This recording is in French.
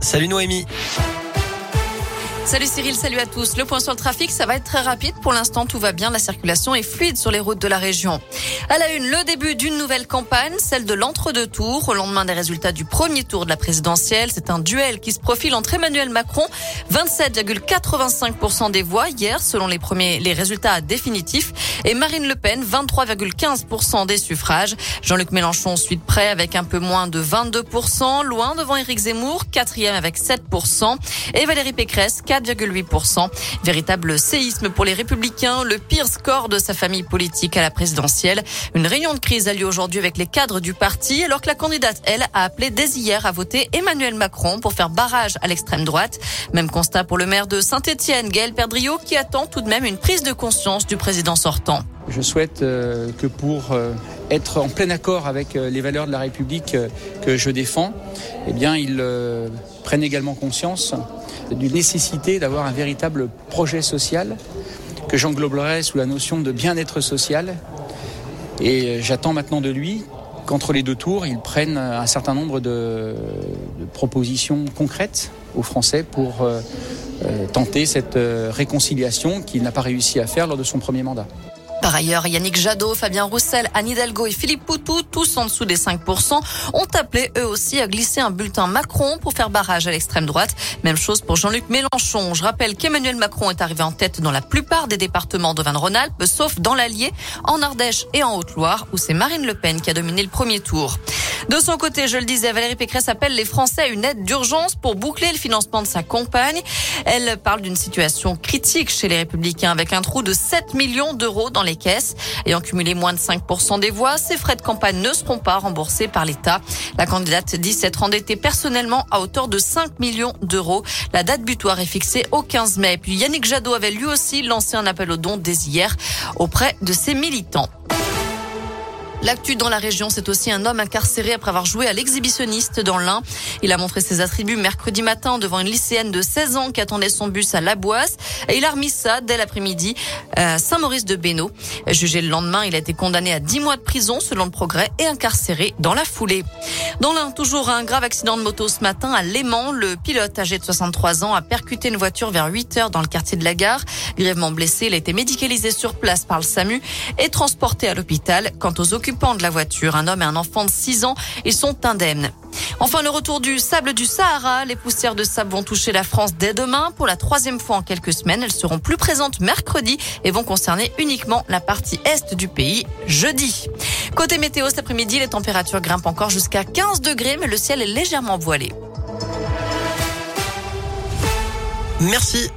Salut Noémie. Salut Cyril, salut à tous. Le point sur le trafic, ça va être très rapide. Pour l'instant, tout va bien. La circulation est fluide sur les routes de la région. À la une, le début d'une nouvelle campagne, celle de l'entre-deux tours. Au lendemain des résultats du premier tour de la présidentielle, c'est un duel qui se profile entre Emmanuel Macron, 27,85% des voix hier, selon les premiers, les résultats définitifs, et Marine Le Pen, 23,15% des suffrages. Jean-Luc Mélenchon suit de près avec un peu moins de 22%, loin devant Éric Zemmour, quatrième avec 7%, et Valérie Pécresse, 4,8%. Véritable séisme pour les républicains, le pire score de sa famille politique à la présidentielle. Une réunion de crise a lieu aujourd'hui avec les cadres du parti, alors que la candidate, elle, a appelé dès hier à voter Emmanuel Macron pour faire barrage à l'extrême droite. Même constat pour le maire de Saint-Etienne, Gaël Perdriau, qui attend tout de même une prise de conscience du président sortant. Je souhaite euh, que pour euh, être en plein accord avec euh, les valeurs de la République que je défends, eh bien, ils prennent également conscience d'une nécessité d'avoir un véritable projet social que j'engloberai sous la notion de bien-être social. Et j'attends maintenant de lui qu'entre les deux tours, il prenne un certain nombre de, propositions concrètes aux Français pour euh, tenter cette réconciliation qu'il n'a pas réussi à faire lors de son premier mandat. Par ailleurs, Yannick Jadot, Fabien Roussel, Anne Hidalgo et Philippe Poutou, tous en dessous des 5%, ont appelé eux aussi à glisser un bulletin Macron pour faire barrage à l'extrême droite. Même chose pour Jean-Luc Mélenchon. Je rappelle qu'Emmanuel Macron est arrivé en tête dans la plupart des départements d'Auvergne-Rhône-Alpes, sauf dans l'Allier, en Ardèche et en Haute-Loire, où c'est Marine Le Pen qui a dominé le premier tour. De son côté, je le disais, Valérie Pécresse appelle les Français à une aide d'urgence pour boucler le financement de sa campagne. Elle parle d'une situation critique chez les Républicains avec un trou de 7 millions d'euros dans les caisses. Ayant cumulé moins de 5% des voix, ces frais de campagne ne seront pas remboursés par l'État. La candidate dit s'être endettée personnellement à hauteur de 5 millions d'euros. La date butoir est fixée au 15 mai. Puis Yannick Jadot avait lui aussi lancé un appel aux dons dès hier auprès de ses militants. L'actu dans la région, c'est aussi un homme incarcéré après avoir joué à l'exhibitionniste dans l'Ain. Il a montré ses attributs mercredi matin devant une lycéenne de 16 ans qui attendait son bus à La Boisse et il a remis ça dès l'après-midi à Saint-Maurice de Bénaud. Jugé le lendemain, il a été condamné à 10 mois de prison selon le progrès et incarcéré dans la foulée. Dans l'Ain, toujours un grave accident de moto ce matin à Léman. Le pilote âgé de 63 ans a percuté une voiture vers 8 heures dans le quartier de la gare. Grièvement blessé, il a été médicalisé sur place par le SAMU et transporté à l'hôpital. Quant aux occupants de la voiture, un homme et un enfant de 6 ans. Ils sont indemnes. Enfin, le retour du sable du Sahara. Les poussières de sable vont toucher la France dès demain. Pour la troisième fois en quelques semaines, elles seront plus présentes mercredi et vont concerner uniquement la partie est du pays jeudi. Côté météo, cet après-midi, les températures grimpent encore jusqu'à 15 degrés, mais le ciel est légèrement voilé. Merci.